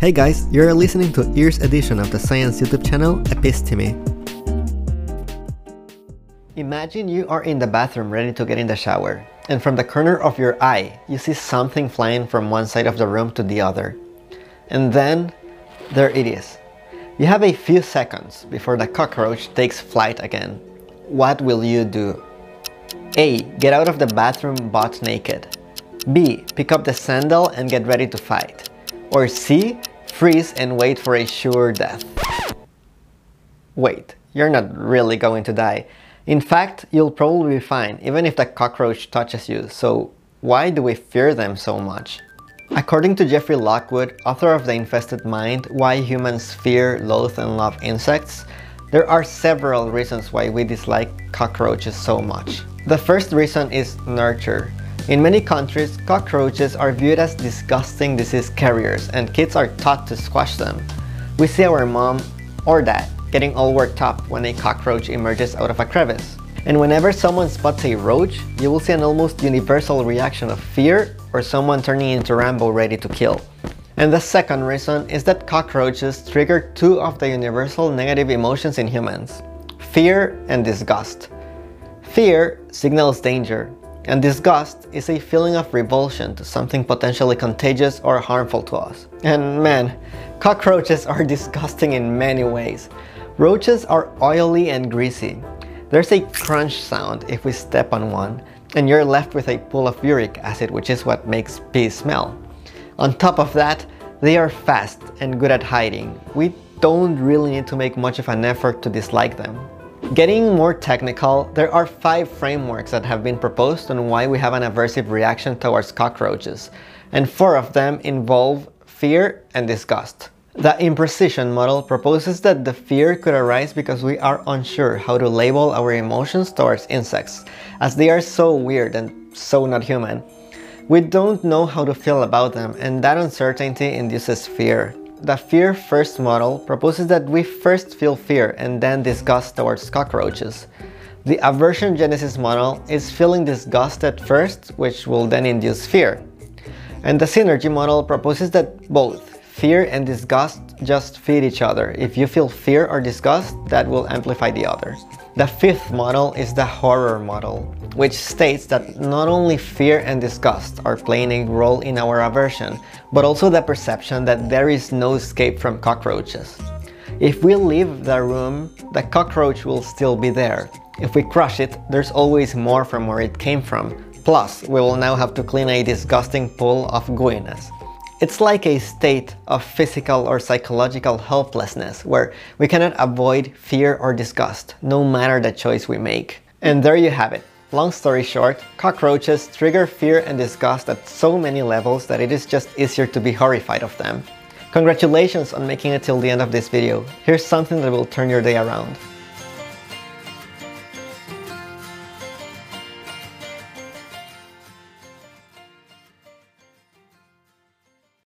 Hey guys, you're listening to Ears edition of the science YouTube channel Episteme. Imagine you are in the bathroom ready to get in the shower, and from the corner of your eye, you see something flying from one side of the room to the other. And then, there it is. You have a few seconds before the cockroach takes flight again. What will you do? A. Get out of the bathroom butt naked. B. Pick up the sandal and get ready to fight. Or C. Freeze and wait for a sure death. Wait, you're not really going to die. In fact, you'll probably be fine even if the cockroach touches you, so why do we fear them so much? According to Jeffrey Lockwood, author of The Infested Mind, Why Humans Fear, Loathe and Love Insects, there are several reasons why we dislike cockroaches so much. The first reason is nurture. In many countries, cockroaches are viewed as disgusting disease carriers and kids are taught to squash them. We see our mom or dad getting all worked up when a cockroach emerges out of a crevice. And whenever someone spots a roach, you will see an almost universal reaction of fear or someone turning into Rambo ready to kill. And the second reason is that cockroaches trigger two of the universal negative emotions in humans, fear and disgust. Fear signals danger, and disgust is a feeling of revulsion to something potentially contagious or harmful to us. And man, cockroaches are disgusting in many ways. Roaches are oily and greasy. There's a crunch sound if we step on one, and you're left with a pool of uric acid, which is what makes pee smell. On top of that, they are fast and good at hiding. We don't really need to make much of an effort to dislike them. Getting more technical, there are five frameworks that have been proposed on why we have an aversive reaction towards cockroaches, and four of them involve fear and disgust. The imprecision model proposes that the fear could arise because we are unsure how to label our emotions towards insects, as they are so weird and so not human. We don't know how to feel about them, and that uncertainty induces fear. The fear first model proposes that we first feel fear and then disgust towards cockroaches. The aversion genesis model is feeling disgust at first, which will then induce fear. And the synergy model proposes that both Fear and disgust just feed each other. If you feel fear or disgust, that will amplify the other. The fifth model is the horror model, which states that not only fear and disgust are playing a role in our aversion, but also the perception that there is no escape from cockroaches. If we leave the room, the cockroach will still be there. If we crush it, there's always more from where it came from. Plus, we will now have to clean a disgusting pool of gooiness. It's like a state of physical or psychological helplessness where we cannot avoid fear or disgust, no matter the choice we make. And there you have it. Long story short, cockroaches trigger fear and disgust at so many levels that it is just easier to be horrified of them. Congratulations on making it till the end of this video. Here's something that will turn your day around.